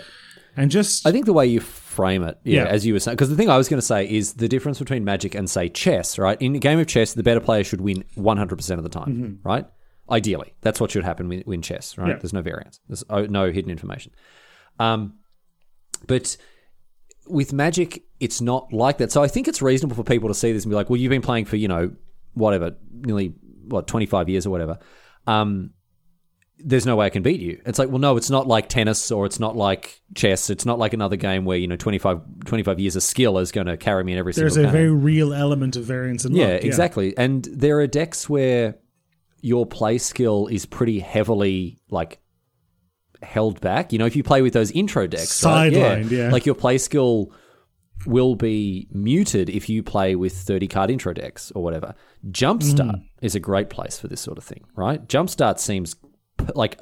And just I think the way you frame it, yeah, Yeah. as you were saying, because the thing I was going to say is the difference between Magic and say chess, right? In a game of chess, the better player should win 100% of the time, right? Ideally, that's what should happen with win chess, right? Mm-hmm. Yeah. There's no variance, there's oh, no hidden information. Um, but with Magic, it's not like that. So I think it's reasonable for people to see this and be like, well, you've been playing for you know whatever, nearly what 25 years or whatever. Um, there's no way I can beat you. It's like, well, no, it's not like tennis or it's not like chess. It's not like another game where, you know, 25, 25 years of skill is going to carry me in every there's single There's a game. very real element of variance in yeah, luck. exactly. And there are decks where your play skill is pretty heavily like held back. You know, if you play with those intro decks, right? Sidelined, yeah. Like your play skill will be muted if you play with 30 card intro decks or whatever. Jumpstart Mm. is a great place for this sort of thing, right? Jumpstart seems p- like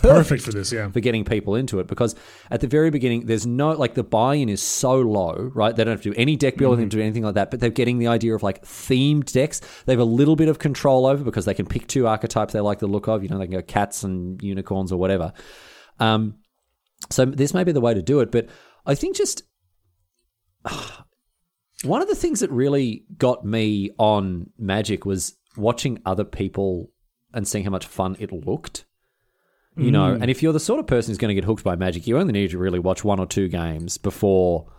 Perfect for this, yeah. for getting people into it because at the very beginning there's no like the buy-in is so low right they don't have to do any deck building they don't do anything like that but they're getting the idea of like themed decks they have a little bit of control over because they can pick two archetypes they like the look of you know they can go cats and unicorns or whatever um so this may be the way to do it but i think just [SIGHS] one of the things that really got me on magic was watching other people and seeing how much fun it looked. You know mm. and if you're the sort of person who's going to get hooked by magic you only need to really watch one or two games before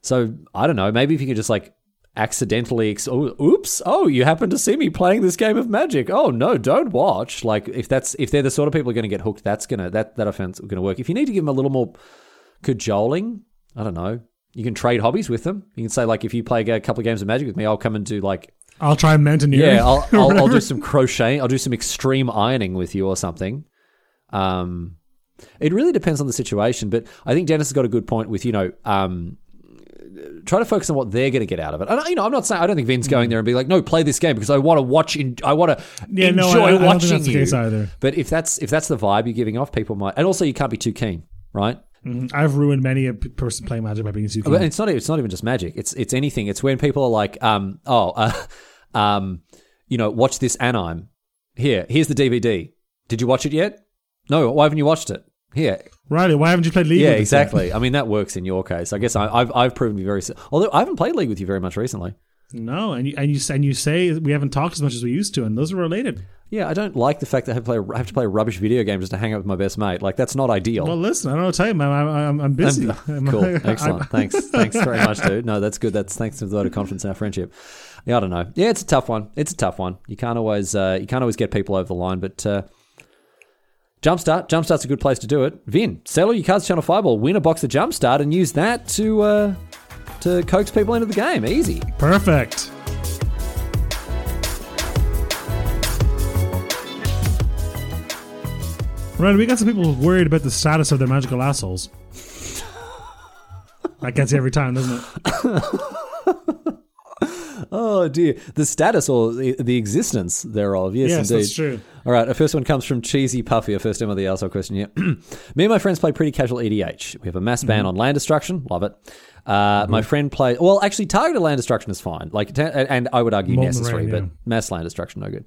so i don't know maybe if you could just like accidentally ex- oh, oops oh you happen to see me playing this game of magic. Oh no don't watch. Like if that's if they're the sort of people who are going to get hooked that's gonna that that offense going to work. If you need to give them a little more cajoling i don't know you can trade hobbies with them you can say like if you play a couple of games of magic with me i'll come and do like I'll try mountaineering. yeah, I'll, I'll, I'll do [LAUGHS] some crocheting. I'll do some extreme ironing with you or something. Um, it really depends on the situation, but I think Dennis has got a good point with you know, um, try to focus on what they're going to get out of it. And you know, I'm not saying I don't think Vin's going there and be like, no, play this game because I want to watch. In, I want to Yeah, enjoy no, I- I watching the you. But if that's if that's the vibe you're giving off, people might. And also, you can't be too keen, right? Mhm. I've ruined many a person playing Magic by being too keen. But it's not. It's not even just magic. It's it's anything. It's when people are like, um, oh, uh, [LAUGHS] um, you know, watch this anime. Here, here's the DVD. Did you watch it yet? No. Why haven't you watched it? Here. Riley, why haven't you played League? Yeah, exactly. I mean, that works in your case. I guess I, I've I've proven to be very. Although I haven't played League with you very much recently. No, and you and you and you say we haven't talked as much as we used to, and those are related. Yeah, I don't like the fact that I have to play, I have to play a rubbish video game just to hang out with my best mate. Like that's not ideal. Well, listen, I don't know what to tell you, man. I'm, I'm, I'm busy. [LAUGHS] I'm- cool. [LAUGHS] Excellent. thanks. [LAUGHS] Thanks very much, dude. No, that's good. That's thanks to the vote of confidence in our friendship. Yeah, I don't know. Yeah, it's a tough one. It's a tough one. You can't always uh, you can't always get people over the line, but uh, Jumpstart, Jumpstart's a good place to do it. Vin, sell all your cards to Channel Fireball, win a box of Jumpstart, and use that to uh, to coax people into the game. Easy. Perfect. Right, we got some people worried about the status of their magical assholes. that gets you every time, doesn't it? [LAUGHS] Oh dear, the status or the, the existence thereof. Yes, Yes, indeed. that's true. All right, our first one comes from Cheesy Puffy. Our first time of the arsehole question here. [CLEARS THROAT] Me and my friends play pretty casual EDH. We have a mass ban Mm-hmm. on land destruction. Love it. Uh, My friend play well. Actually, targeted land destruction is fine. Like, and I would argue Molten necessary, Rain, but mass land destruction no good.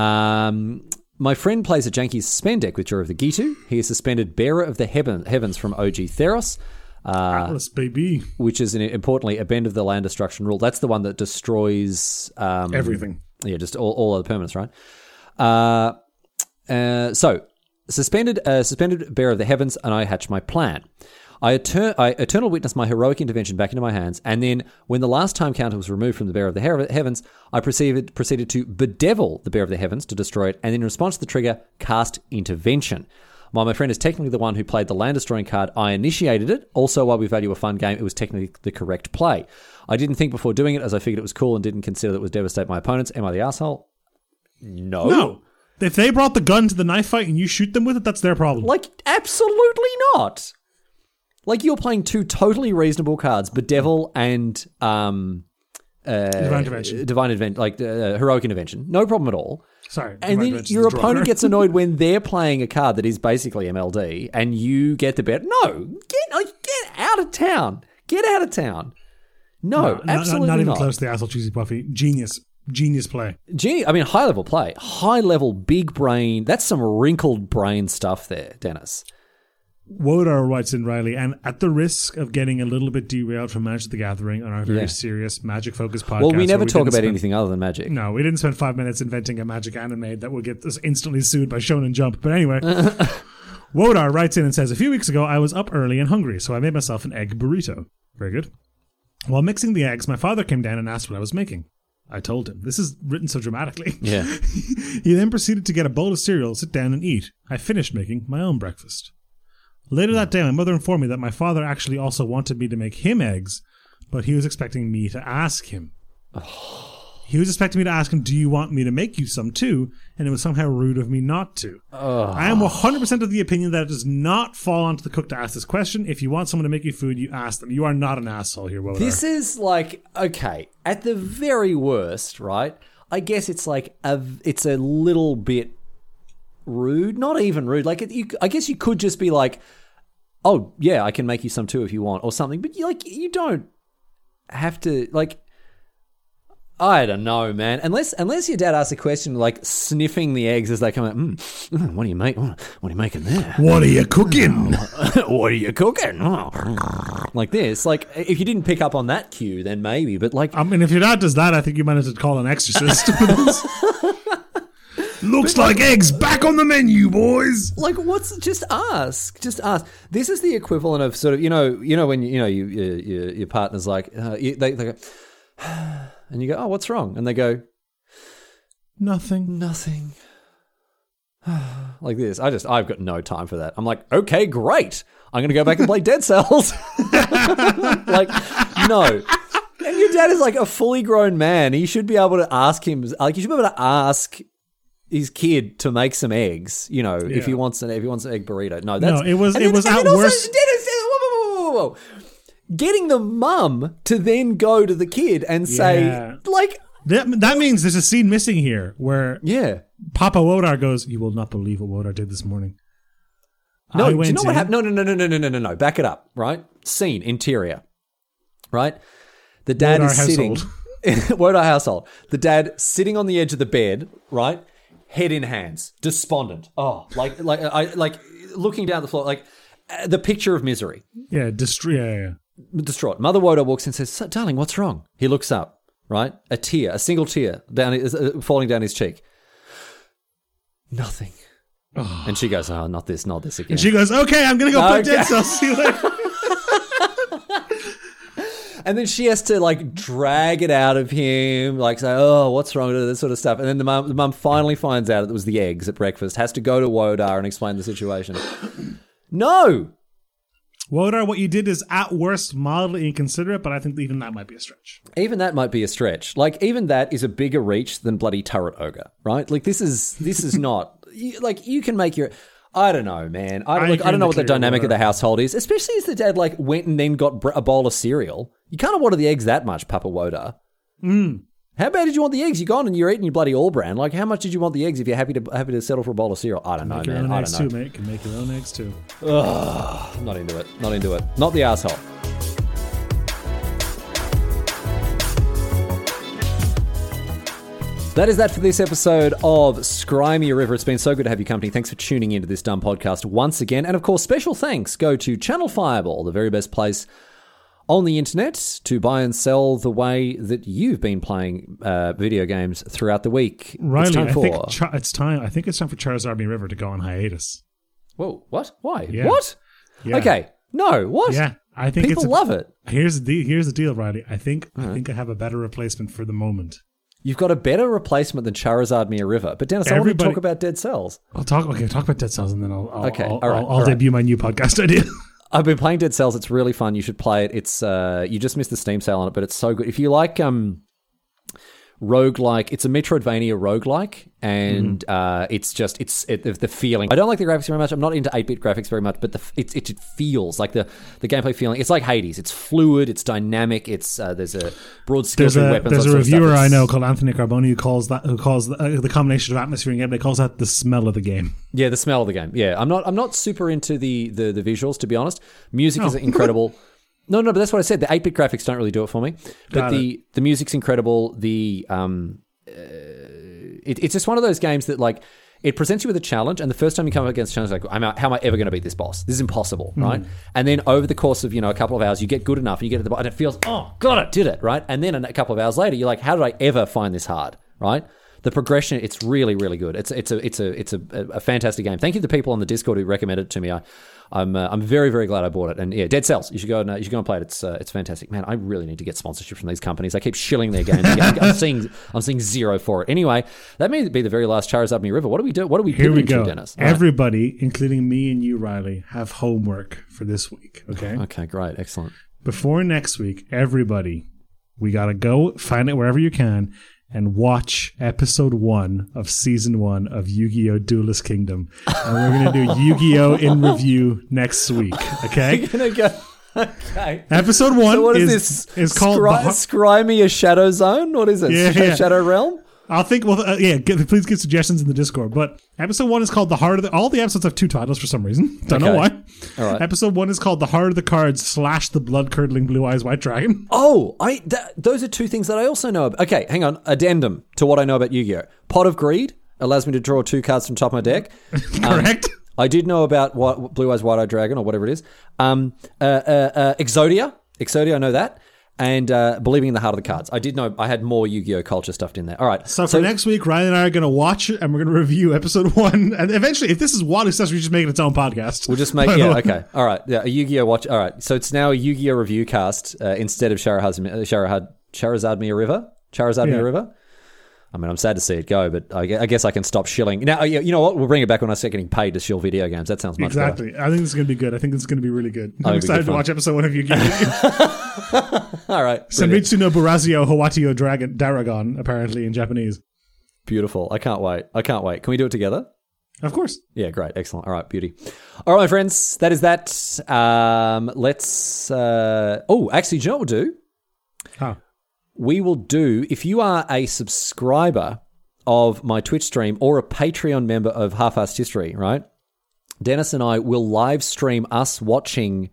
Um, my friend plays a janky suspend deck with Jhoira of the Ghitu. He is suspended Bearer of the Heaven, Heavens from OG Theros. Uh, Atlas, baby. which is an, importantly a bend of the land destruction rule. That's the one that destroys um, Everything. Yeah, just all, all other permanents, right? Uh, uh, so suspended, uh, suspended bearer of the heavens, and I hatch my plan. I, etern- I eternal witness my heroic intervention back into my hands, and then when the last time counter was removed from the bearer of the he- heavens, I proceeded proceeded to bedevil the bearer of the heavens to destroy it, and in response to the trigger, cast intervention. While my friend is technically the one who played the land destroying card, I initiated it. Also, while we value a fun game, it was technically the correct play. I didn't think before doing it, as I figured it was cool and didn't consider that it would devastate my opponents. Am I the asshole? No. No. If they brought the gun to the knife fight and you shoot them with it, that's their problem. Like, absolutely not. Like, you're playing two totally reasonable cards, Bedevil and um, uh, Divine intervention. Divine Event, like uh, Heroic Intervention. No problem at all. Sorry. And then your the opponent gets [LAUGHS] annoyed when they're playing a card that is basically MLD, and you get the bet. No, get like, get out of town. Get out of town. No, Not- not- absolutely not, not. even close to the asshole cheesy puffy. Genius. Genius play. Genius. I mean, high level play, high level, big brain. That's some wrinkled brain stuff there, Dennis. Wodar writes in Riley, and at the risk of getting a little bit derailed from Magic the Gathering on our very Yeah. serious magic focused podcast. Well, we never talk about spend- anything other than magic. No, we didn't spend five minutes inventing a magic anime that would get us instantly sued by Shonen Jump. But anyway, [LAUGHS] Wodar writes in and says, A few weeks ago, I was up early and hungry, so I made myself an egg burrito. Very good. While mixing the eggs, my father came down and asked what I was making. I told him. This is written so dramatically. Yeah. [LAUGHS] He then proceeded to get a bowl of cereal, sit down, and eat. I finished making my own breakfast. Later that day, my mother informed me that my father actually also wanted me to make him eggs, but he was expecting me to ask him. [SIGHS] He was expecting me to ask him, Do you want me to make you some too? And it was somehow rude of me not to. I am 100% of the opinion that it does not fall onto the cook to ask this question. If you want someone to make you food, you ask them. You are not an asshole here, Wodar. This is like okay, at the very worst, right? I guess it's like a it's a little bit rude, not even rude. Like it, you, I guess you could just be like, "Oh, yeah, I can make you some too if you want," or something. But you like you don't have to like. I don't know, man. Unless unless your dad asks a question like sniffing the eggs as they come out. Mm, mm, what do you make? What are you making there? what are you cooking? [LAUGHS] what are you cooking? like this. Like if you didn't pick up on that cue, then maybe. But like I mean, if your dad does that, I think you might have to call an exorcist. [LAUGHS] [LAUGHS] Looks like eggs back on the menu, boys. like what's just ask just ask. This is the equivalent of sort of you know you know when you know you, you, you your partner's like uh, you, they, they go [SIGHS] and you go oh what's wrong? And they go Nothing. nothing. [SIGHS] Like this. I just i've got no time for that. I'm like okay great. I'm gonna go back and play dead cells. [LAUGHS] Like no. And your dad is like a fully grown man. He should be able to ask him like you should be able to ask his kid to make some eggs, you know, if he wants an if he wants an egg burrito. No, that's No, it was- it then- was at also worst- Dennis, whoa, whoa, whoa. Getting the mum to then go to the kid and say, Yeah. like, That, that means there's a scene missing here where yeah. Papa Wodar goes, "You will not believe what Wodar did this morning." No, I do you know what happened? No, no, no, no, no, no, no, no, no. Back it up, right? Scene, interior, right? The dad Wodar is sitting. [LAUGHS] Wodar household. The dad sitting on the edge of the bed, right? Head in hands, despondent. Oh, like, like, I, like looking down the floor, like uh, the picture of misery. Yeah, destroy. Yeah, yeah, distraught. Mother Wodo walks in and says, "Darling, what's wrong?" He looks up, right? A tear, a single tear down, uh, falling down his cheek. Nothing. And she goes, "Oh, not this, not this again." And she goes, "Okay, I'm gonna go Okay. Dead Cells. See you later." [LAUGHS] And then she has to like drag it out of him, like say, "Oh, what's wrong?" with this sort of stuff. And then the mum, the mum finally finds out that it was the eggs at breakfast. Has to go to Wodar and explain the situation. no, Wodar, what you did is at worst mildly inconsiderate, but I think even that might be a stretch. even that might be a stretch. Like even that is a bigger reach than bloody turret ogre, right? Like this is this is [LAUGHS] not you, like you can make your. I don't know, man. I, I like, I don't know what the you, dynamic of the household is, especially as the dad like went and then got a bowl of cereal. You can't water the eggs that much, Papa Woda. Mm. How bad did you want the eggs? You gone and you're eating your bloody All-Bran. Like, how much did you want the eggs if you're happy to happy to settle for a bowl of cereal? I don't know, Make your man. own I don't know. too, mate. Can make your own eggs too. I'm not into it. Not into it. Not the asshole. That is that for this episode of Scrimey River. It's been so good to have you company. Thanks for tuning into this dumb podcast once again. And of course, special thanks go to Channel Fireball, the very best place on the internet to buy and sell the way that you've been playing uh, video games throughout the week. Riley, it's time I for think Cha- it's time. I think it's time for Charles Army River to go on hiatus. Whoa, what? Why? Yeah. What? Yeah. Okay. No, what? Yeah, I think People a, love it. Here's the here's the deal, Riley. I think I think I have a better replacement for the moment. You've got a better replacement than Charizard Mia River. But Dennis, I want to talk about Dead Cells. I'll talk. Okay, talk about Dead Cells, and then I'll I'll, Okay, I'll, all right, I'll, I'll right. debut my new podcast [LAUGHS] idea. I've been playing Dead Cells. It's really fun. You should play it. It's uh, you just missed the Steam sale on it, but it's so good. If you like um, roguelike, it's a Metroidvania roguelike, and uh, it's just it's it, the, feeling. I don't like the graphics very much. I'm not into 8-bit graphics very much, but the it, it, it feels like the the gameplay feeling. It's like Hades. It's fluid. It's dynamic. It's uh, there's a broad skill There's a weapons. there's a reviewer I know called Anthony Carboni who calls that who calls the, uh, the combination of atmosphere and gameplay calls that the smell of the game. Yeah, the smell of the game. Yeah, I'm not. I'm not super into the the, the visuals to be honest. Music is [LAUGHS] incredible. No, no, but that's what I said. The 8-bit graphics don't really do it for me. But Got the the music's incredible. The um, uh, it, it's just one of those games that like it presents you with a challenge, and the first time you come up against a challenge, like I'm out, how am I ever going to beat this boss? This is impossible, right? And then over the course of you know a couple of hours, you get good enough, and you get to the boss, and it feels oh god, I did it, right? And then a couple of hours later, you're like, how did I ever find this hard, right? The progression, it's really, really good. It's it's a it's a it's a, a fantastic game. Thank you to the people on the Discord who recommended it to me. I, I'm uh, I'm very very glad I bought it. And yeah, Dead Cells, you should go and uh, you should go and play it. It's uh, it's fantastic, man. I really need to get sponsorship from these companies. I keep shilling their games. I'm seeing I'm seeing zero for it. Anyway, that may be the very last Charizard Me River. What do we do? What do we Here we go. to, Dennis? All right. Everybody, including me and you, Riley, have homework for this week. Okay. Okay, great, excellent. Before next week, everybody, we gotta go find it wherever you can and watch episode one of season one of Yu-Gi-Oh! Duelist Kingdom. And we're gonna do Yu-Gi-Oh! in review next week. Okay. Gonna go. [LAUGHS] Okay. Episode one So what is, is, this? is called Scry, the Scry me a Shadow Zone? What is it? Yeah, yeah. Shadow Realm? I'll think. Well, uh, yeah. Get, please give suggestions in the Discord. But episode one is called "The Heart of the." All the episodes have two titles for some reason. [LAUGHS] Don't know why. All right. Episode one is called "The Heart of the Cards" slash "The Blood Curdling Blue Eyes White Dragon." [LAUGHS] Oh, I that, those are two things that I also know. About. Okay, hang on. Addendum to what I know about Yu-Gi-Oh. Pot of Greed allows me to draw two cards from top of my deck. [LAUGHS] Correct. I did know about what, Blue Eyes White Eye Dragon or whatever it is. Um, uh, uh, uh, Exodia, Exodia, I know that, and uh, Believing in the Heart of the Cards. I did know I had more Yu-Gi-Oh culture stuffed in there. All right, So for next week, Ryan and I are going to watch it and we're going to review episode [LAUGHS] one. And eventually, if this is Wally stuff, we just make it its own podcast. We'll just make [LAUGHS] yeah okay all right yeah a Yu-Gi-Oh watch all right so it's now a Yu-Gi-Oh review cast uh, instead of Charizard uh, Charizard Charizard Mia River Charizard Yeah. River. I mean, I'm sad to see it go, but I I guess I can stop shilling. Now, you you know what? We'll bring it back when I start getting paid to shill video games. That sounds much better. Exactly. I think this is going to be good. I think this is going to be really good. I'm excited good to watch episode one of Yu-Gi-Oh! [LAUGHS] All right. Senritsu no Burazio Hawatio Dragon Daragon, apparently in Japanese. beautiful. I can't wait. I can't wait. Can we do it together? Of course. Yeah, great, excellent. All right, beauty. All right, my friends, that is that. Um, let's. Uh, oh, actually, do you know what we'll do? Oh. We will do if you are a subscriber of my Twitch stream or a Patreon member of Half Assed History, right? Dennis and I will live stream us watching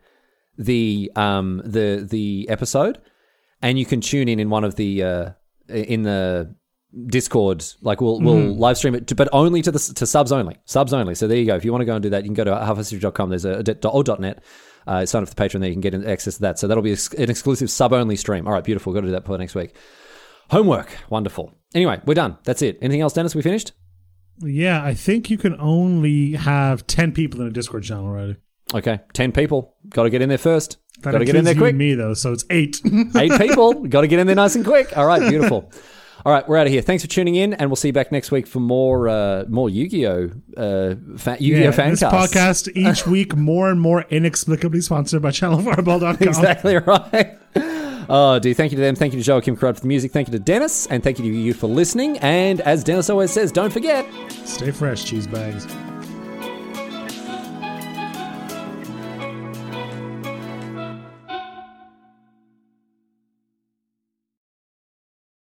the um the the episode, and you can tune in in one of the uh, in the Discord. Like we'll we'll live stream it, to, but only to the to subs only, subs only. So there you go. If you want to go and do that, you can go to halfashistory.com. There's a, a or dot .net. Uh, sign up for the Patreon there. You can get access to that. So that'll be an exclusive sub only stream. All right, beautiful. Got to do that for next week. Homework, wonderful. Anyway, we're done. That's it. Anything else, Dennis? We finished? Yeah, I think you can only have 10 people in a Discord channel, right? Okay, ten people. Got to get in there first. Got to get in there quick. me, though, so it's eight. [LAUGHS] Eight people. Got to get in there nice and quick. All right, beautiful. All right, we're out of here. Thanks for tuning in, and we'll see you back next week for more uh, more Yu-Gi-Oh uh, fa- Yu-Gi-Oh yeah, fan this podcast each [LAUGHS] week more and more inexplicably sponsored by channelfireball.com. [LAUGHS] Exactly right. Oh, dude, thank you to them. Thank you to Joachim Crowd for the music. Thank you to Dennis. And thank you to you for listening. And as Dennis always says, don't forget, Stay fresh, cheese bags.